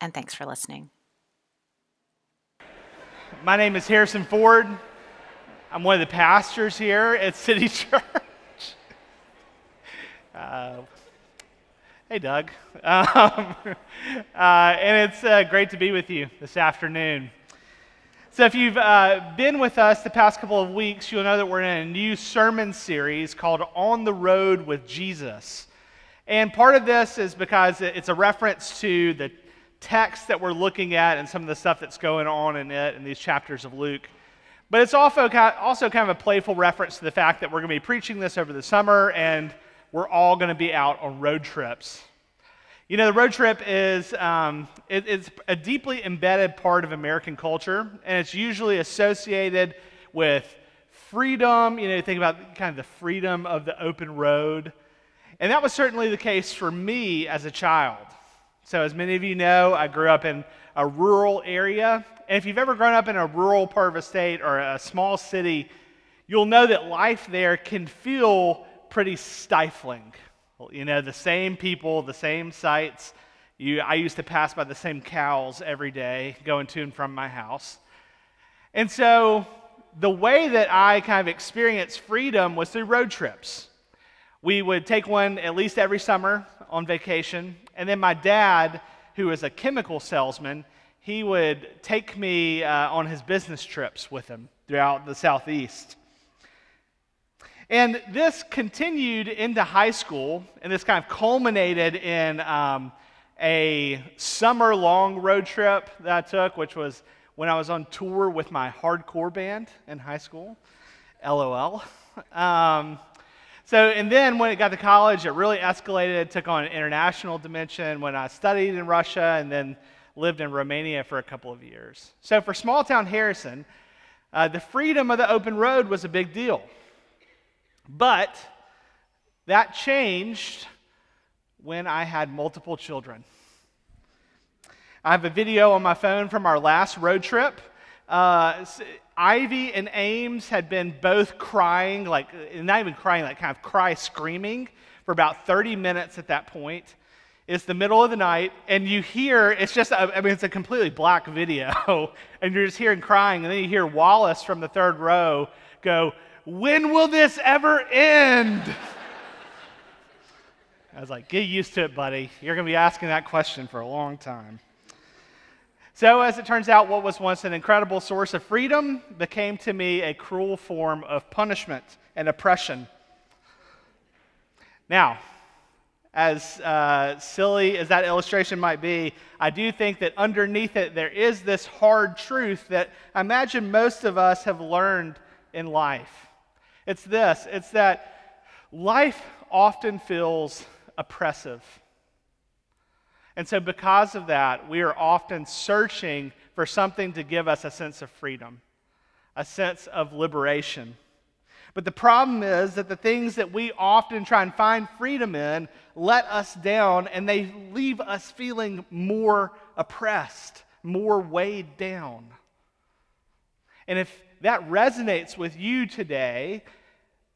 And thanks for listening. My name is Harrison Ford. I'm one of the pastors here at City Church. Uh, hey, Doug. Um, uh, and it's uh, great to be with you this afternoon. So, if you've uh, been with us the past couple of weeks, you'll know that we're in a new sermon series called On the Road with Jesus. And part of this is because it's a reference to the text that we're looking at and some of the stuff that's going on in it in these chapters of Luke. But it's also also kind of a playful reference to the fact that we're going to be preaching this over the summer and we're all going to be out on road trips. You know, the road trip is um, it, it's a deeply embedded part of American culture, and it's usually associated with freedom. You know, you think about kind of the freedom of the open road. And that was certainly the case for me as a child. So, as many of you know, I grew up in a rural area. And if you've ever grown up in a rural part of a state or a small city, you'll know that life there can feel pretty stifling. You know, the same people, the same sights. You, I used to pass by the same cows every day going to and from my house. And so the way that I kind of experienced freedom was through road trips. We would take one at least every summer on vacation. And then my dad, who was a chemical salesman, he would take me uh, on his business trips with him throughout the Southeast. And this continued into high school, and this kind of culminated in um, a summer long road trip that I took, which was when I was on tour with my hardcore band in high school. LOL. Um, so, and then when it got to college, it really escalated. It took on an international dimension when I studied in Russia and then lived in Romania for a couple of years. So, for small town Harrison, uh, the freedom of the open road was a big deal. But that changed when I had multiple children. I have a video on my phone from our last road trip. Uh, Ivy and Ames had been both crying, like, not even crying, like kind of cry screaming for about 30 minutes at that point. It's the middle of the night, and you hear, it's just, a, I mean, it's a completely black video, and you're just hearing crying, and then you hear Wallace from the third row go, when will this ever end? I was like, Get used to it, buddy. You're going to be asking that question for a long time. So, as it turns out, what was once an incredible source of freedom became to me a cruel form of punishment and oppression. Now, as uh, silly as that illustration might be, I do think that underneath it there is this hard truth that I imagine most of us have learned in life. It's this it's that life often feels oppressive. And so, because of that, we are often searching for something to give us a sense of freedom, a sense of liberation. But the problem is that the things that we often try and find freedom in let us down and they leave us feeling more oppressed, more weighed down. And if that resonates with you today,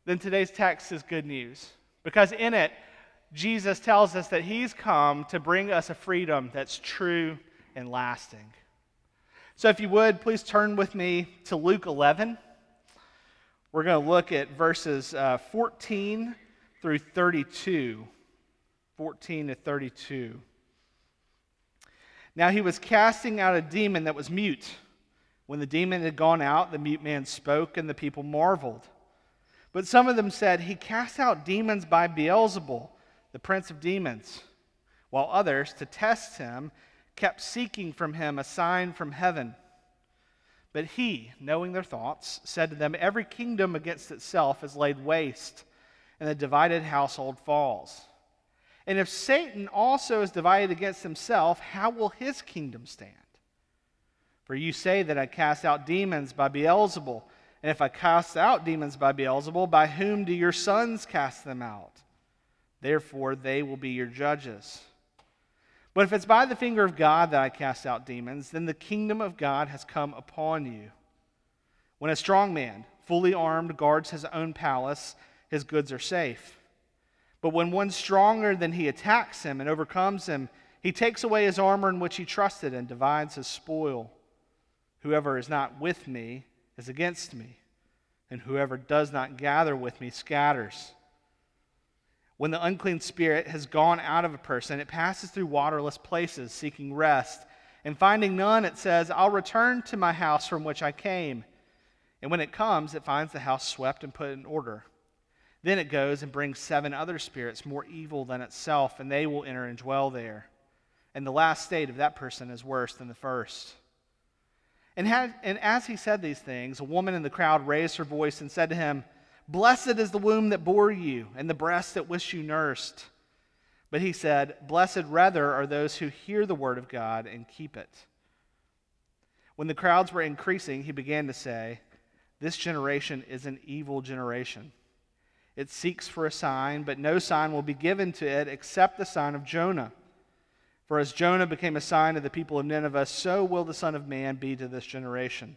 then today's text is good news. Because in it, Jesus tells us that he's come to bring us a freedom that's true and lasting. So, if you would, please turn with me to Luke 11. We're going to look at verses uh, 14 through 32. 14 to 32. Now, he was casting out a demon that was mute. When the demon had gone out, the mute man spoke, and the people marveled. But some of them said, He casts out demons by Beelzebul, the prince of demons. While others, to test him, kept seeking from him a sign from heaven. But he, knowing their thoughts, said to them, Every kingdom against itself is laid waste, and the divided household falls. And if Satan also is divided against himself, how will his kingdom stand? For you say that I cast out demons by Beelzebul. And if I cast out demons by Beelzebul, by whom do your sons cast them out? Therefore, they will be your judges. But if it's by the finger of God that I cast out demons, then the kingdom of God has come upon you. When a strong man, fully armed, guards his own palace, his goods are safe. But when one stronger than he attacks him and overcomes him, he takes away his armor in which he trusted and divides his spoil. Whoever is not with me is against me, and whoever does not gather with me scatters. When the unclean spirit has gone out of a person, it passes through waterless places seeking rest. And finding none, it says, I'll return to my house from which I came. And when it comes, it finds the house swept and put in order. Then it goes and brings seven other spirits more evil than itself, and they will enter and dwell there. And the last state of that person is worse than the first. And, had, and as he said these things, a woman in the crowd raised her voice and said to him, Blessed is the womb that bore you, and the breast that which you nursed. But he said, Blessed rather are those who hear the word of God and keep it. When the crowds were increasing, he began to say, This generation is an evil generation. It seeks for a sign, but no sign will be given to it except the sign of Jonah. For as Jonah became a sign to the people of Nineveh, so will the Son of Man be to this generation.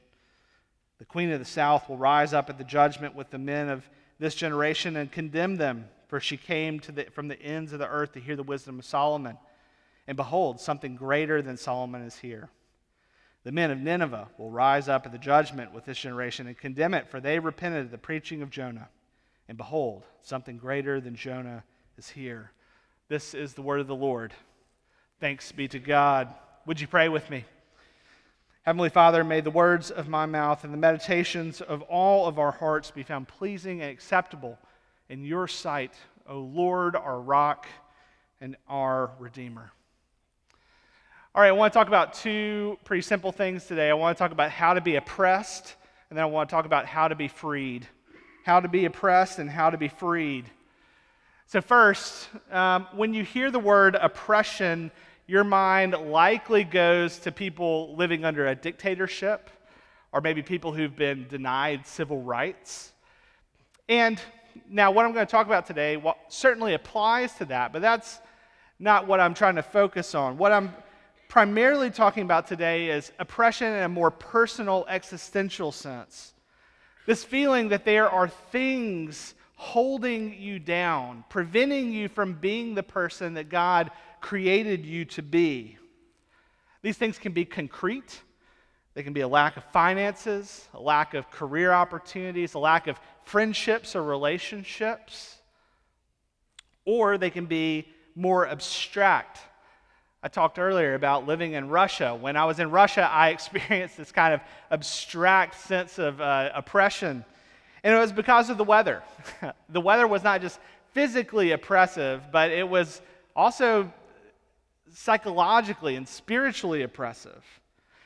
The queen of the south will rise up at the judgment with the men of this generation and condemn them, for she came the, from the ends of the earth to hear the wisdom of Solomon. And behold, something greater than Solomon is here. The men of Nineveh will rise up at the judgment with this generation and condemn it, for they repented of the preaching of Jonah. And behold, something greater than Jonah is here. This is the word of the Lord. Thanks be to God. Would you pray with me? Heavenly Father, may the words of my mouth and the meditations of all of our hearts be found pleasing and acceptable in your sight, O Lord, our rock and our Redeemer. All right, I want to talk about two pretty simple things today. I want to talk about how to be oppressed, and then I want to talk about how to be freed how to be oppressed and how to be freed. So, first, um, when you hear the word oppression, your mind likely goes to people living under a dictatorship or maybe people who've been denied civil rights. And now, what I'm going to talk about today well, certainly applies to that, but that's not what I'm trying to focus on. What I'm primarily talking about today is oppression in a more personal, existential sense. This feeling that there are things holding you down, preventing you from being the person that God created you to be. These things can be concrete. They can be a lack of finances, a lack of career opportunities, a lack of friendships or relationships. Or they can be more abstract I talked earlier about living in Russia. When I was in Russia, I experienced this kind of abstract sense of uh, oppression. And it was because of the weather. the weather was not just physically oppressive, but it was also psychologically and spiritually oppressive.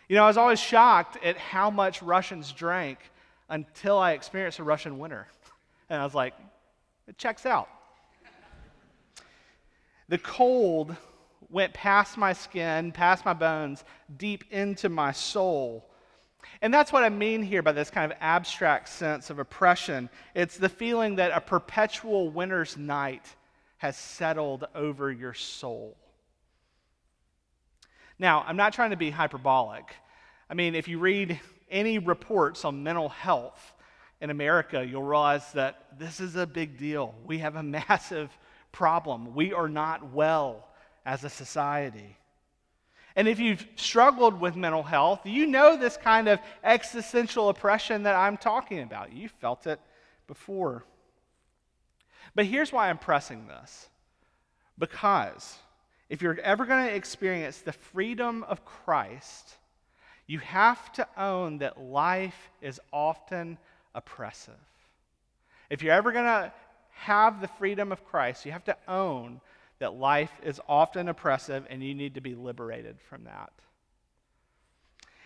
You know, I was always shocked at how much Russians drank until I experienced a Russian winter. And I was like, it checks out. The cold went past my skin, past my bones, deep into my soul. And that's what I mean here by this kind of abstract sense of oppression. It's the feeling that a perpetual winter's night has settled over your soul. Now, I'm not trying to be hyperbolic. I mean, if you read any reports on mental health in America, you'll realize that this is a big deal. We have a massive problem. We are not well as a society. And if you've struggled with mental health, you know this kind of existential oppression that I'm talking about. You felt it before. But here's why I'm pressing this because if you're ever going to experience the freedom of Christ, you have to own that life is often oppressive. If you're ever going to have the freedom of Christ, you have to own that life is often oppressive and you need to be liberated from that.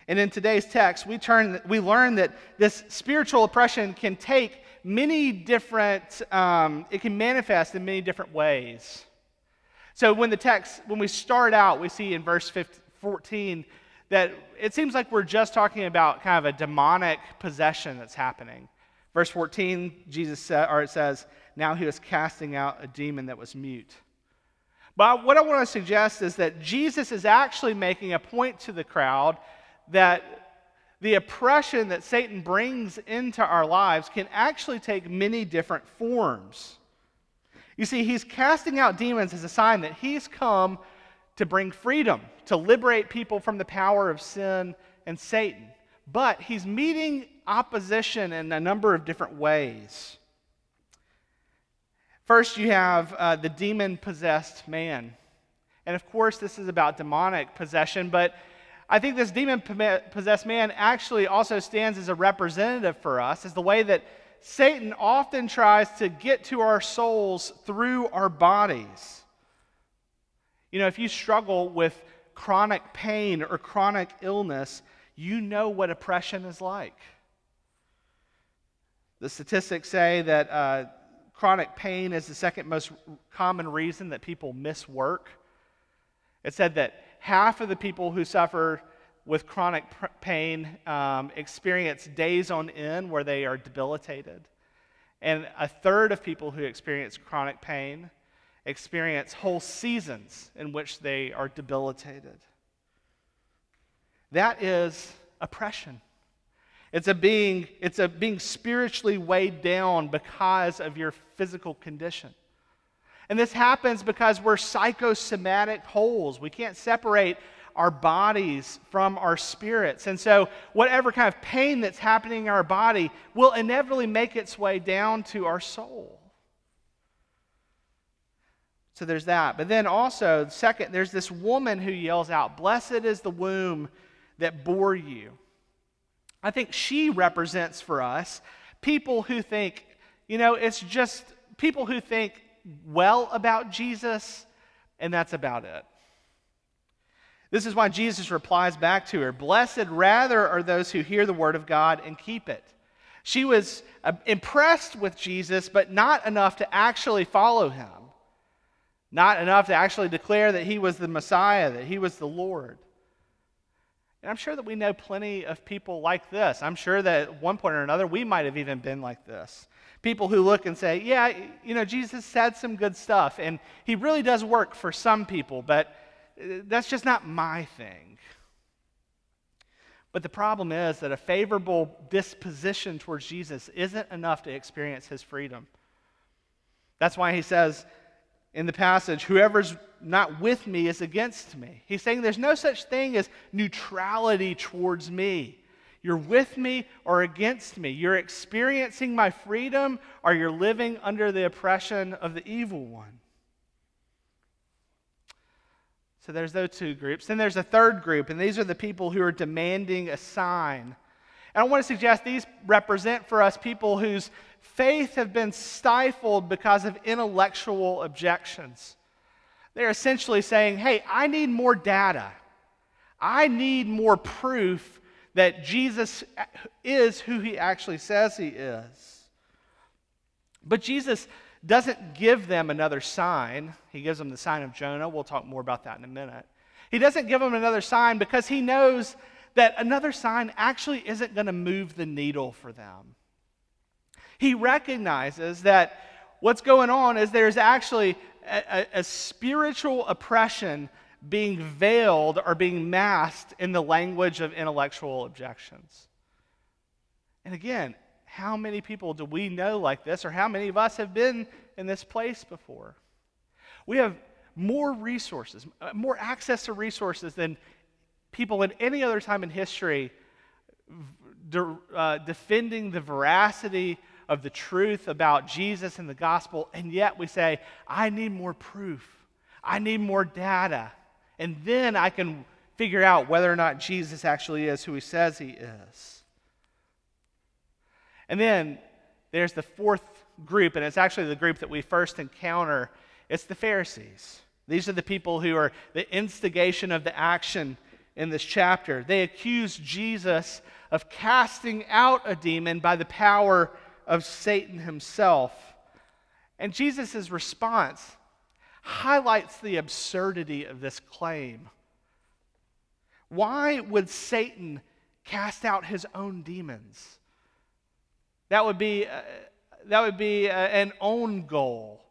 And in today's text, we, turn, we learn that this spiritual oppression can take many different, um, it can manifest in many different ways. So when the text, when we start out, we see in verse 15, 14 that it seems like we're just talking about kind of a demonic possession that's happening. Verse 14, Jesus said, or it says, now he was casting out a demon that was mute. But what I want to suggest is that Jesus is actually making a point to the crowd that the oppression that Satan brings into our lives can actually take many different forms. You see, he's casting out demons as a sign that he's come to bring freedom, to liberate people from the power of sin and Satan. But he's meeting opposition in a number of different ways. First, you have uh, the demon possessed man. And of course, this is about demonic possession, but I think this demon possessed man actually also stands as a representative for us, as the way that Satan often tries to get to our souls through our bodies. You know, if you struggle with chronic pain or chronic illness, you know what oppression is like. The statistics say that uh, chronic pain is the second most common reason that people miss work. It said that half of the people who suffer with chronic pain um, experience days on end where they are debilitated. And a third of people who experience chronic pain experience whole seasons in which they are debilitated. That is oppression. It's a being, it's a being spiritually weighed down because of your physical condition. And this happens because we're psychosomatic wholes. We can't separate our bodies from our spirits. And so, whatever kind of pain that's happening in our body will inevitably make its way down to our soul. So, there's that. But then also, second, there's this woman who yells out, Blessed is the womb that bore you. I think she represents for us people who think, you know, it's just people who think well about Jesus, and that's about it. This is why Jesus replies back to her Blessed rather are those who hear the word of God and keep it. She was uh, impressed with Jesus, but not enough to actually follow him, not enough to actually declare that he was the Messiah, that he was the Lord. And I'm sure that we know plenty of people like this. I'm sure that at one point or another, we might have even been like this. People who look and say, yeah, you know, Jesus said some good stuff, and he really does work for some people, but that's just not my thing. But the problem is that a favorable disposition towards Jesus isn't enough to experience his freedom. That's why he says, in the passage, whoever's not with me is against me. He's saying there's no such thing as neutrality towards me. You're with me or against me. You're experiencing my freedom or you're living under the oppression of the evil one. So there's those two groups. Then there's a third group, and these are the people who are demanding a sign. And I want to suggest these represent for us people whose faith have been stifled because of intellectual objections. They're essentially saying, hey, I need more data. I need more proof that Jesus is who he actually says he is. But Jesus doesn't give them another sign. He gives them the sign of Jonah. We'll talk more about that in a minute. He doesn't give them another sign because he knows that another sign actually isn't going to move the needle for them. He recognizes that what's going on is there's actually a, a, a spiritual oppression being veiled or being masked in the language of intellectual objections. And again, how many people do we know like this, or how many of us have been in this place before? We have more resources, uh, more access to resources than people in any other time in history de- uh, defending the veracity of the truth about Jesus and the gospel, and yet we say, I need more proof. I need more data. And then I can figure out whether or not Jesus actually is who he says he is. And then there's the fourth group, and it's actually the group that we first encounter it's the Pharisees. These are the people who are the instigation of the action in this chapter. They accuse Jesus of casting out a demon by the power of Satan himself. And Jesus' response highlights the absurdity of this claim. Why would Satan cast out his own demons? That would be, uh, that would be uh, an own goal.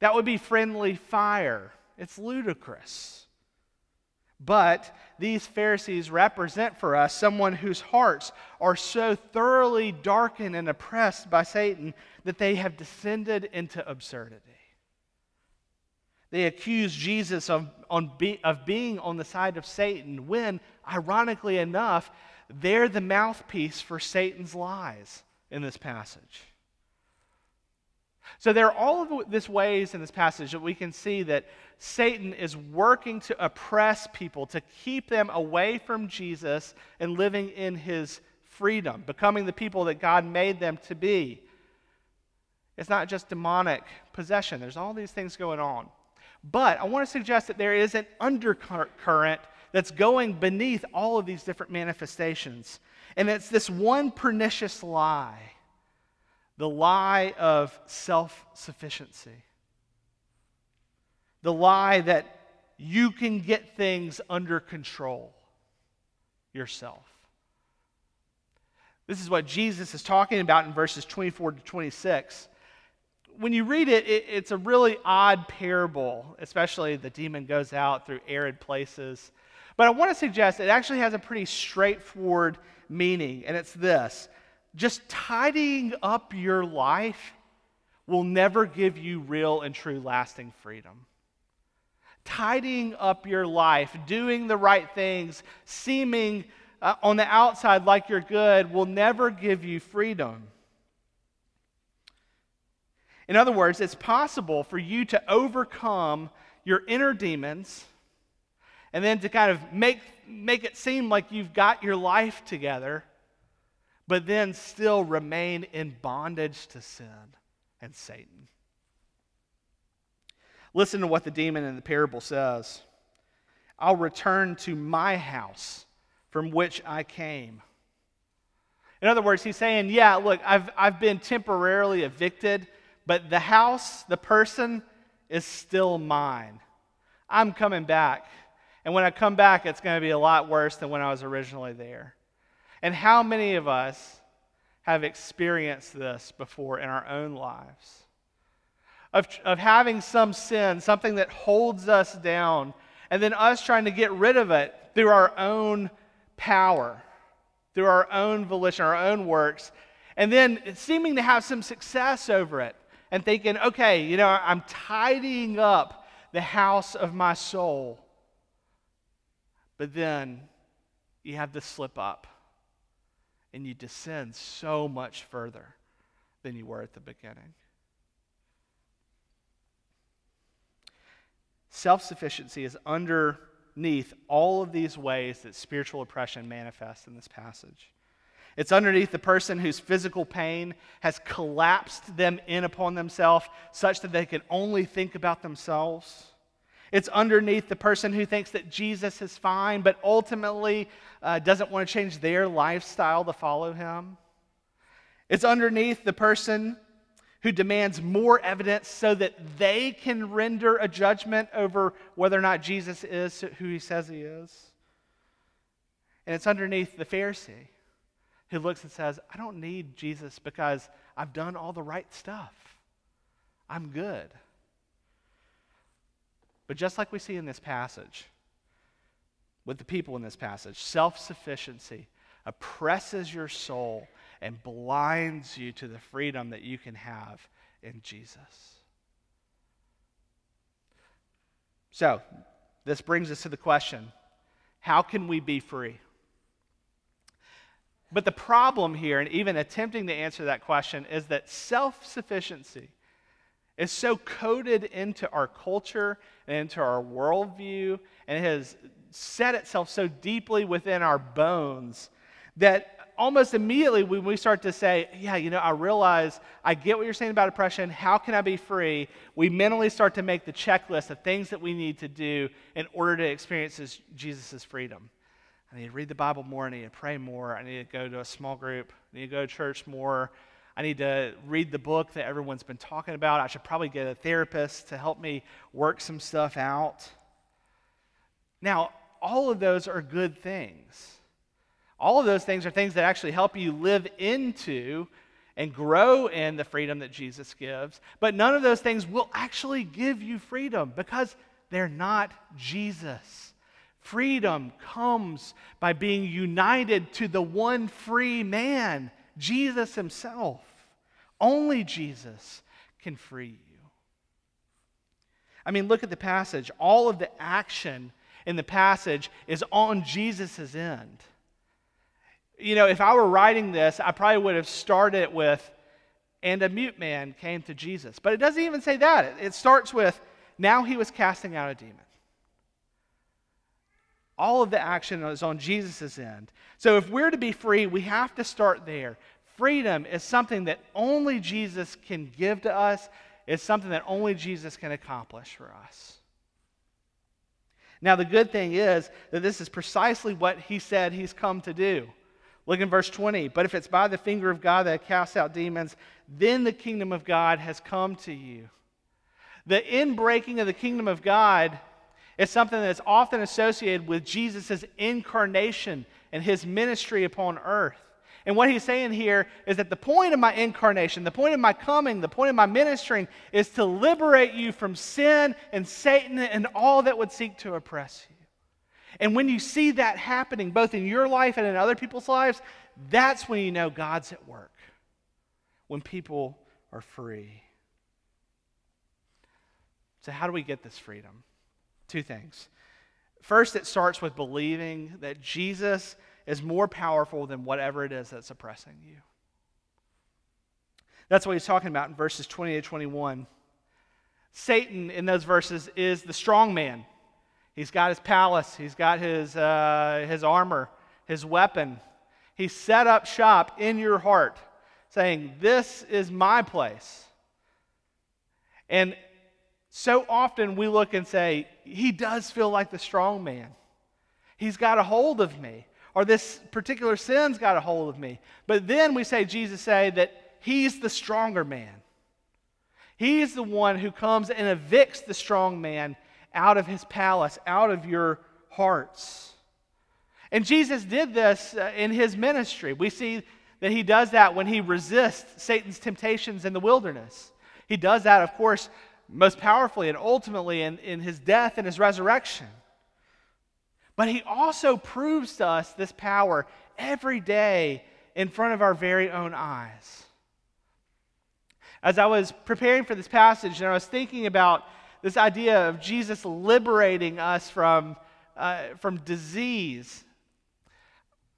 That would be friendly fire. It's ludicrous. But these Pharisees represent for us someone whose hearts are so thoroughly darkened and oppressed by Satan that they have descended into absurdity. They accuse Jesus of, be, of being on the side of Satan when, ironically enough, they're the mouthpiece for Satan's lies in this passage. So there are all of this ways in this passage that we can see that Satan is working to oppress people, to keep them away from Jesus and living in his freedom, becoming the people that God made them to be. It's not just demonic possession, there's all these things going on. But I want to suggest that there is an undercurrent that's going beneath all of these different manifestations. And it's this one pernicious lie the lie of self sufficiency, the lie that you can get things under control yourself. This is what Jesus is talking about in verses 24 to 26. When you read it, it, it's a really odd parable, especially the demon goes out through arid places but I want to suggest it actually has a pretty straightforward meaning, and it's this just tidying up your life will never give you real and true lasting freedom. Tidying up your life, doing the right things, seeming uh, on the outside like you're good, will never give you freedom. In other words, it's possible for you to overcome your inner demons and then to kind of make, make it seem like you've got your life together, but then still remain in bondage to sin and Satan. Listen to what the demon in the parable says I'll return to my house from which I came. In other words, he's saying, Yeah, look, I've, I've been temporarily evicted, but the house, the person, is still mine. I'm coming back. And when I come back, it's going to be a lot worse than when I was originally there. And how many of us have experienced this before in our own lives? Of, of having some sin, something that holds us down, and then us trying to get rid of it through our own power, through our own volition, our own works, and then seeming to have some success over it, and thinking, okay, you know, I'm tidying up the house of my soul. But then you have to slip up and you descend so much further than you were at the beginning. Self sufficiency is underneath all of these ways that spiritual oppression manifests in this passage. It's underneath the person whose physical pain has collapsed them in upon themselves such that they can only think about themselves. It's underneath the person who thinks that Jesus is fine, but ultimately uh, doesn't want to change their lifestyle to follow him. It's underneath the person who demands more evidence so that they can render a judgment over whether or not Jesus is who he says he is. And it's underneath the Pharisee who looks and says, I don't need Jesus because I've done all the right stuff. I'm good. But just like we see in this passage, with the people in this passage, self sufficiency oppresses your soul and blinds you to the freedom that you can have in Jesus. So, this brings us to the question how can we be free? But the problem here, and even attempting to answer that question, is that self sufficiency is so coded into our culture and into our worldview, and it has set itself so deeply within our bones that almost immediately when we start to say, Yeah, you know, I realize I get what you're saying about oppression. How can I be free? We mentally start to make the checklist of things that we need to do in order to experience Jesus' freedom. I need to read the Bible more. I need to pray more. I need to go to a small group. I need to go to church more. I need to read the book that everyone's been talking about. I should probably get a therapist to help me work some stuff out. Now, all of those are good things. All of those things are things that actually help you live into and grow in the freedom that Jesus gives. But none of those things will actually give you freedom because they're not Jesus. Freedom comes by being united to the one free man, Jesus himself. Only Jesus can free you. I mean, look at the passage. All of the action in the passage is on Jesus' end you know, if I were writing this, I probably would have started with, and a mute man came to Jesus. But it doesn't even say that. It starts with, now he was casting out a demon. All of the action is on Jesus' end. So if we're to be free, we have to start there. Freedom is something that only Jesus can give to us, it's something that only Jesus can accomplish for us. Now, the good thing is that this is precisely what he said he's come to do. Look in verse 20. But if it's by the finger of God that casts out demons, then the kingdom of God has come to you. The inbreaking of the kingdom of God is something that's often associated with Jesus' incarnation and his ministry upon earth. And what he's saying here is that the point of my incarnation, the point of my coming, the point of my ministering is to liberate you from sin and Satan and all that would seek to oppress you. And when you see that happening, both in your life and in other people's lives, that's when you know God's at work. When people are free. So, how do we get this freedom? Two things. First, it starts with believing that Jesus is more powerful than whatever it is that's oppressing you. That's what he's talking about in verses 20 to 21. Satan, in those verses, is the strong man. He's got his palace, he's got his, uh, his armor, his weapon. He set up shop in your heart, saying, This is my place. And so often we look and say, He does feel like the strong man. He's got a hold of me. Or this particular sin's got a hold of me. But then we say, Jesus say that he's the stronger man. He's the one who comes and evicts the strong man out of his palace, out of your hearts. And Jesus did this uh, in his ministry. We see that he does that when he resists Satan's temptations in the wilderness. He does that, of course, most powerfully and ultimately in, in his death and his resurrection. But he also proves to us this power every day in front of our very own eyes. As I was preparing for this passage and I was thinking about this idea of Jesus liberating us from, uh, from disease,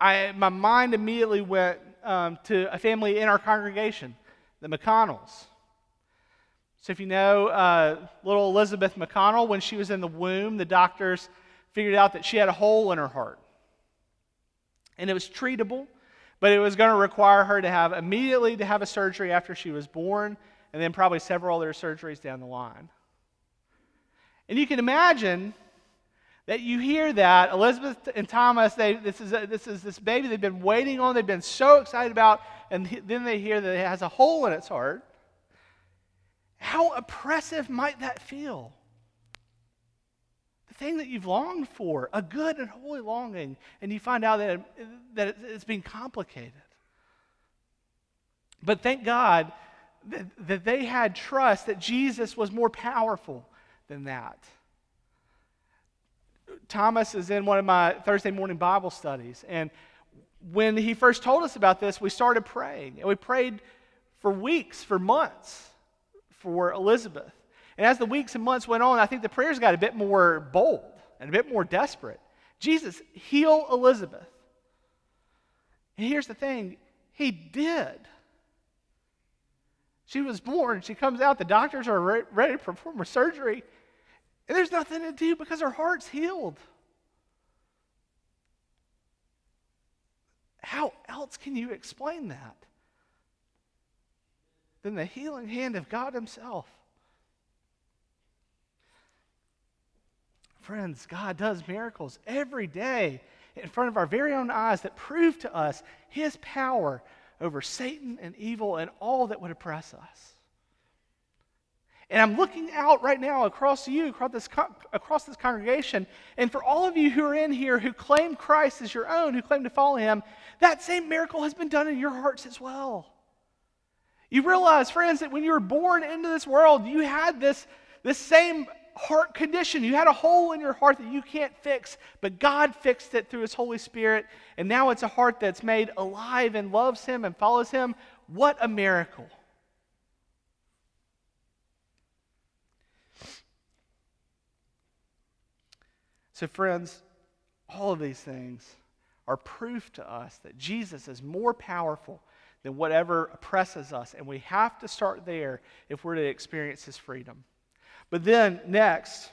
I, my mind immediately went um, to a family in our congregation, the McConnells. So, if you know uh, little Elizabeth McConnell, when she was in the womb, the doctors figured out that she had a hole in her heart. And it was treatable, but it was going to require her to have immediately to have a surgery after she was born, and then probably several other surgeries down the line. And you can imagine that you hear that Elizabeth and Thomas, they, this, is a, this is this baby they've been waiting on, they've been so excited about, and then they hear that it has a hole in its heart. How oppressive might that feel? The thing that you've longed for, a good and holy longing, and you find out that, it, that it's being complicated. But thank God that, that they had trust that Jesus was more powerful than that. Thomas is in one of my Thursday morning Bible studies, and when he first told us about this, we started praying. And we prayed for weeks, for months, for Elizabeth. And as the weeks and months went on, I think the prayers got a bit more bold and a bit more desperate. Jesus, heal Elizabeth. And here's the thing He did. She was born, she comes out, the doctors are ready to perform her surgery, and there's nothing to do because her heart's healed. How else can you explain that than the healing hand of God Himself? Friends, God does miracles every day in front of our very own eyes that prove to us His power over Satan and evil and all that would oppress us. And I'm looking out right now across you, across this, across this congregation, and for all of you who are in here who claim Christ as your own, who claim to follow him, that same miracle has been done in your hearts as well. You realize, friends, that when you were born into this world, you had this, this same heart condition. You had a hole in your heart that you can't fix, but God fixed it through His Holy Spirit, and now it's a heart that's made alive and loves Him and follows Him. What a miracle! So, friends, all of these things are proof to us that Jesus is more powerful than whatever oppresses us, and we have to start there if we're to experience His freedom. But then, next,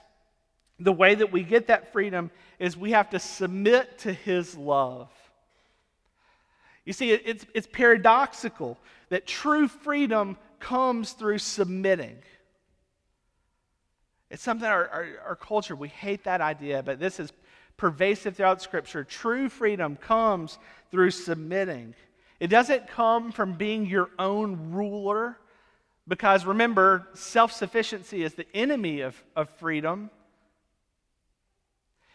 the way that we get that freedom is we have to submit to His love. You see, it's, it's paradoxical that true freedom comes through submitting. It's something our, our, our, culture, we hate that idea, but this is pervasive throughout Scripture. True freedom comes through submitting. It doesn't come from being your own ruler, because remember, self sufficiency is the enemy of, of freedom.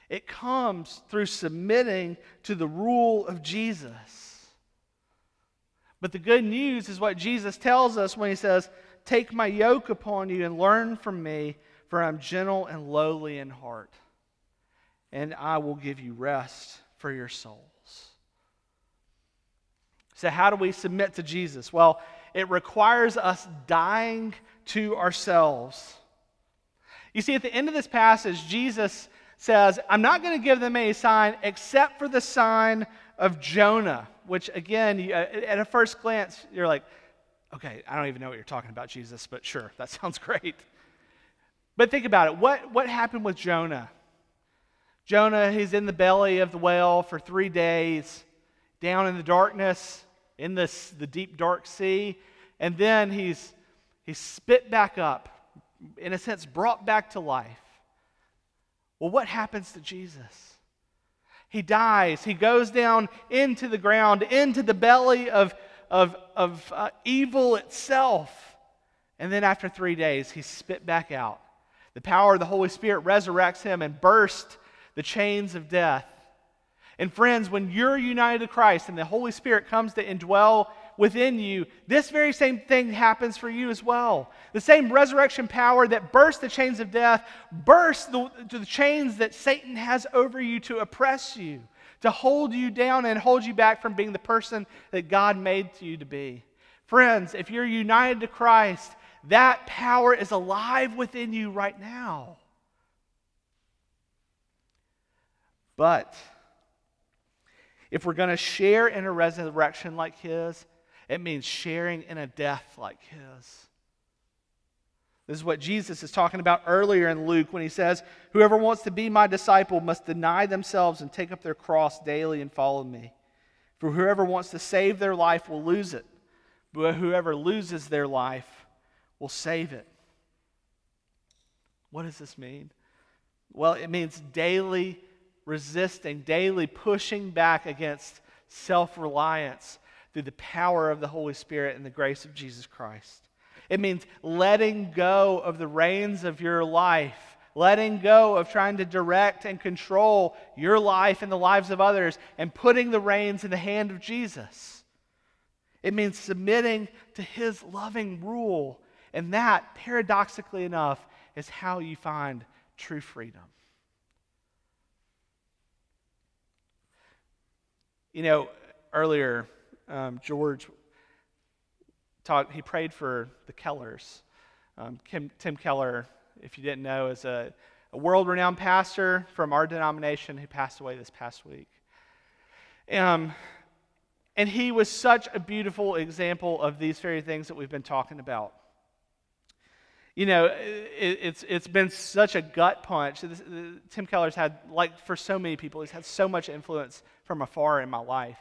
It comes through submitting to the rule of Jesus. But the good news is what Jesus tells us when he says, Take my yoke upon you and learn from me for I'm gentle and lowly in heart, and I will give you rest for your souls. So, how do we submit to Jesus? Well, it requires us dying to ourselves. You see, at the end of this passage, Jesus says, I'm not going to give them any sign except for the sign of Jonah, which, again, uh, at a first glance, you're like, okay, I don't even know what you're talking about, Jesus, but sure, that sounds great. But think about it. What, what happened with Jonah? Jonah, he's in the belly of the whale for three days, down in the darkness, in this, the deep, dark sea. And then he's, he's spit back up, in a sense, brought back to life. Well, what happens to Jesus? He dies. He goes down into the ground, into the belly of, of, of uh, evil itself. And then after three days, he's spit back out. The power of the Holy Spirit resurrects him and bursts the chains of death. And friends, when you're united to Christ and the Holy Spirit comes to indwell within you, this very same thing happens for you as well. The same resurrection power that bursts the chains of death bursts the, the chains that Satan has over you to oppress you, to hold you down and hold you back from being the person that God made you to be. Friends, if you're united to Christ, that power is alive within you right now. But if we're going to share in a resurrection like his, it means sharing in a death like his. This is what Jesus is talking about earlier in Luke when he says, Whoever wants to be my disciple must deny themselves and take up their cross daily and follow me. For whoever wants to save their life will lose it, but whoever loses their life will save it. What does this mean? Well, it means daily resisting, daily pushing back against self reliance through the power of the Holy Spirit and the grace of Jesus Christ. It means letting go of the reins of your life, letting go of trying to direct and control your life and the lives of others, and putting the reins in the hand of Jesus. It means submitting to his loving rule and that, paradoxically enough, is how you find true freedom. You know, earlier, um, George talked, he prayed for the Kellers. Um, Kim, Tim Keller, if you didn't know, is a, a world renowned pastor from our denomination who passed away this past week. Um, and he was such a beautiful example of these very things that we've been talking about you know, it, it's, it's been such a gut punch. This, Tim Keller's had, like for so many people, he's had so much influence from afar in my life.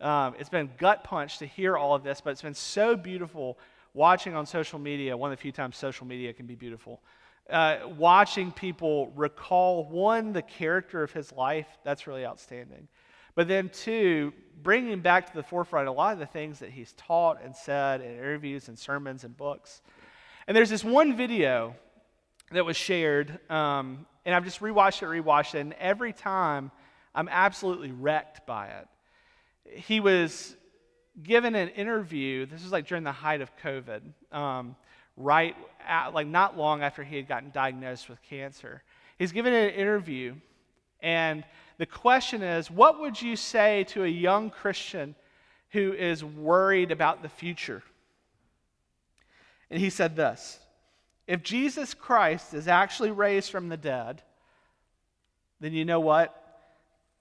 Um, it's been gut punch to hear all of this, but it's been so beautiful watching on social media. One of the few times social media can be beautiful. Uh, watching people recall one, the character of his life, that's really outstanding. But then, two, bringing back to the forefront a lot of the things that he's taught and said in interviews and sermons and books. And there's this one video that was shared, um, and I've just rewatched it, rewatched it, and every time I'm absolutely wrecked by it. He was given an interview, this was like during the height of COVID, um, right, at, like not long after he had gotten diagnosed with cancer. He's given an interview, and the question is what would you say to a young Christian who is worried about the future? And he said this If Jesus Christ is actually raised from the dead, then you know what?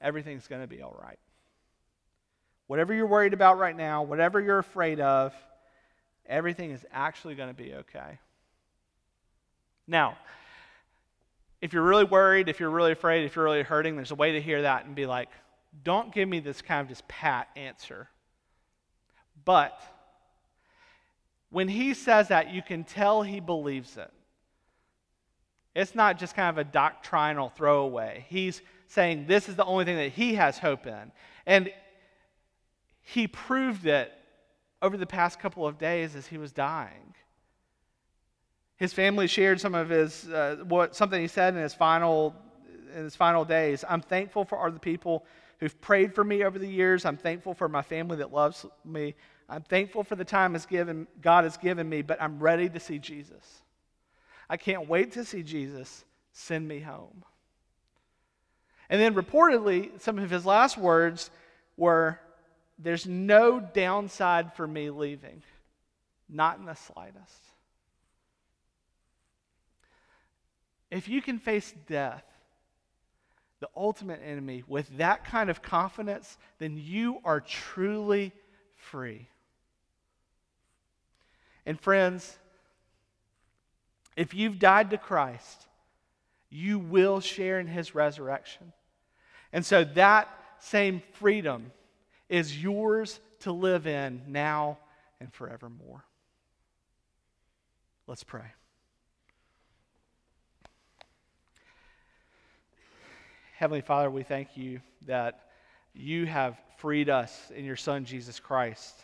Everything's going to be all right. Whatever you're worried about right now, whatever you're afraid of, everything is actually going to be okay. Now, if you're really worried, if you're really afraid, if you're really hurting, there's a way to hear that and be like, don't give me this kind of just pat answer. But when he says that, you can tell he believes it. It's not just kind of a doctrinal throwaway. He's saying this is the only thing that he has hope in. And he proved it over the past couple of days as he was dying. His family shared some of his uh, what something he said in his final in his final days. I'm thankful for all the people who've prayed for me over the years. I'm thankful for my family that loves me. I'm thankful for the time has given, God has given me, but I'm ready to see Jesus. I can't wait to see Jesus. Send me home. And then reportedly, some of his last words were, There's no downside for me leaving, not in the slightest. If you can face death, the ultimate enemy, with that kind of confidence, then you are truly free. And friends, if you've died to Christ, you will share in his resurrection. And so that same freedom is yours to live in now and forevermore. Let's pray. Heavenly Father, we thank you that you have freed us in your Son, Jesus Christ.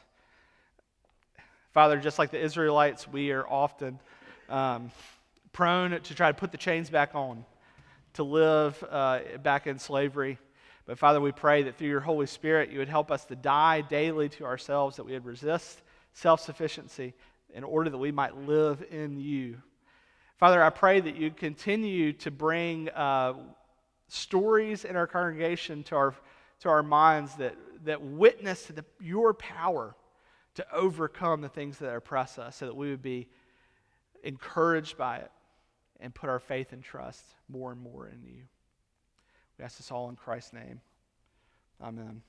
Father, just like the Israelites, we are often um, prone to try to put the chains back on, to live uh, back in slavery. But Father, we pray that through your Holy Spirit, you would help us to die daily to ourselves, that we would resist self sufficiency in order that we might live in you. Father, I pray that you continue to bring uh, stories in our congregation to our, to our minds that, that witness to the, your power to overcome the things that oppress us so that we would be encouraged by it and put our faith and trust more and more in you. We ask this all in Christ's name. Amen.